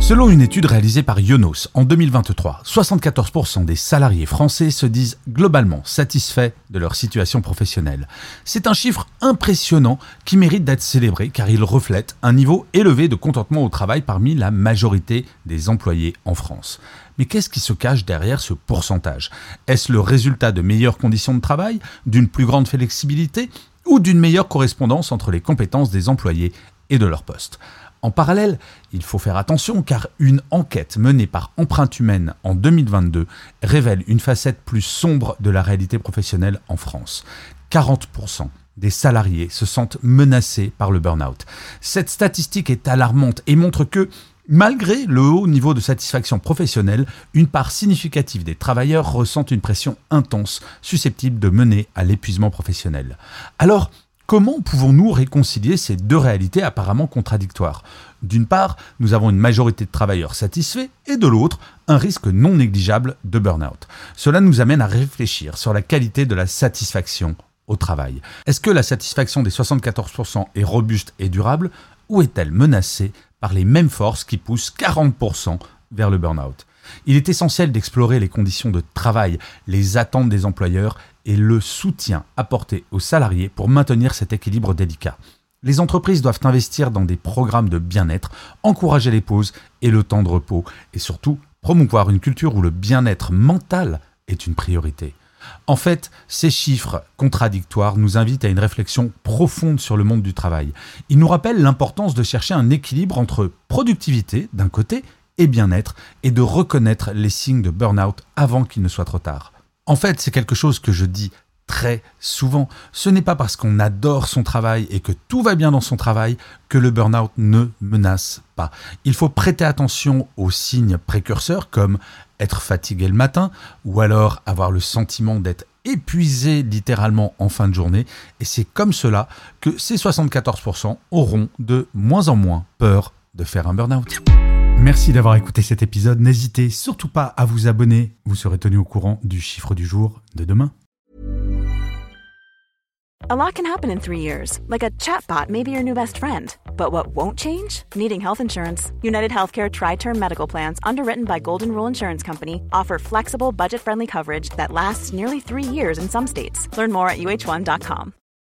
Selon une étude réalisée par Yonos en 2023, 74% des salariés français se disent globalement satisfaits de leur situation professionnelle. C'est un chiffre impressionnant qui mérite d'être célébré car il reflète un niveau élevé de contentement au travail parmi la majorité des employés en France. Mais qu'est-ce qui se cache derrière ce pourcentage? Est-ce le résultat de meilleures conditions de travail, d'une plus grande flexibilité ou d'une meilleure correspondance entre les compétences des employés et de leur poste en parallèle, il faut faire attention car une enquête menée par Empreinte Humaine en 2022 révèle une facette plus sombre de la réalité professionnelle en France. 40% des salariés se sentent menacés par le burn-out. Cette statistique est alarmante et montre que, malgré le haut niveau de satisfaction professionnelle, une part significative des travailleurs ressentent une pression intense susceptible de mener à l'épuisement professionnel. Alors, Comment pouvons-nous réconcilier ces deux réalités apparemment contradictoires? D'une part, nous avons une majorité de travailleurs satisfaits et de l'autre, un risque non négligeable de burn-out. Cela nous amène à réfléchir sur la qualité de la satisfaction au travail. Est-ce que la satisfaction des 74% est robuste et durable ou est-elle menacée par les mêmes forces qui poussent 40% vers le burn-out? Il est essentiel d'explorer les conditions de travail, les attentes des employeurs et le soutien apporté aux salariés pour maintenir cet équilibre délicat. Les entreprises doivent investir dans des programmes de bien-être, encourager les pauses et le temps de repos, et surtout promouvoir une culture où le bien-être mental est une priorité. En fait, ces chiffres contradictoires nous invitent à une réflexion profonde sur le monde du travail. Ils nous rappellent l'importance de chercher un équilibre entre productivité d'un côté et bien-être et de reconnaître les signes de burn-out avant qu'il ne soit trop tard. En fait, c'est quelque chose que je dis très souvent. Ce n'est pas parce qu'on adore son travail et que tout va bien dans son travail que le burn-out ne menace pas. Il faut prêter attention aux signes précurseurs comme être fatigué le matin ou alors avoir le sentiment d'être épuisé littéralement en fin de journée. Et c'est comme cela que ces 74% auront de moins en moins peur de faire un burn-out. Merci d'avoir écouté cet épisode. N'hésitez surtout pas à vous abonner. Vous serez tenu au courant du chiffre du jour de demain. A lot can happen in three years, like a chatbot may be your new best friend. But what won't change? Needing health insurance. United Healthcare Tri Term Medical Plans, underwritten by Golden Rule Insurance Company, offer flexible, budget friendly coverage that lasts nearly three years in some states. Learn more at uh1.com.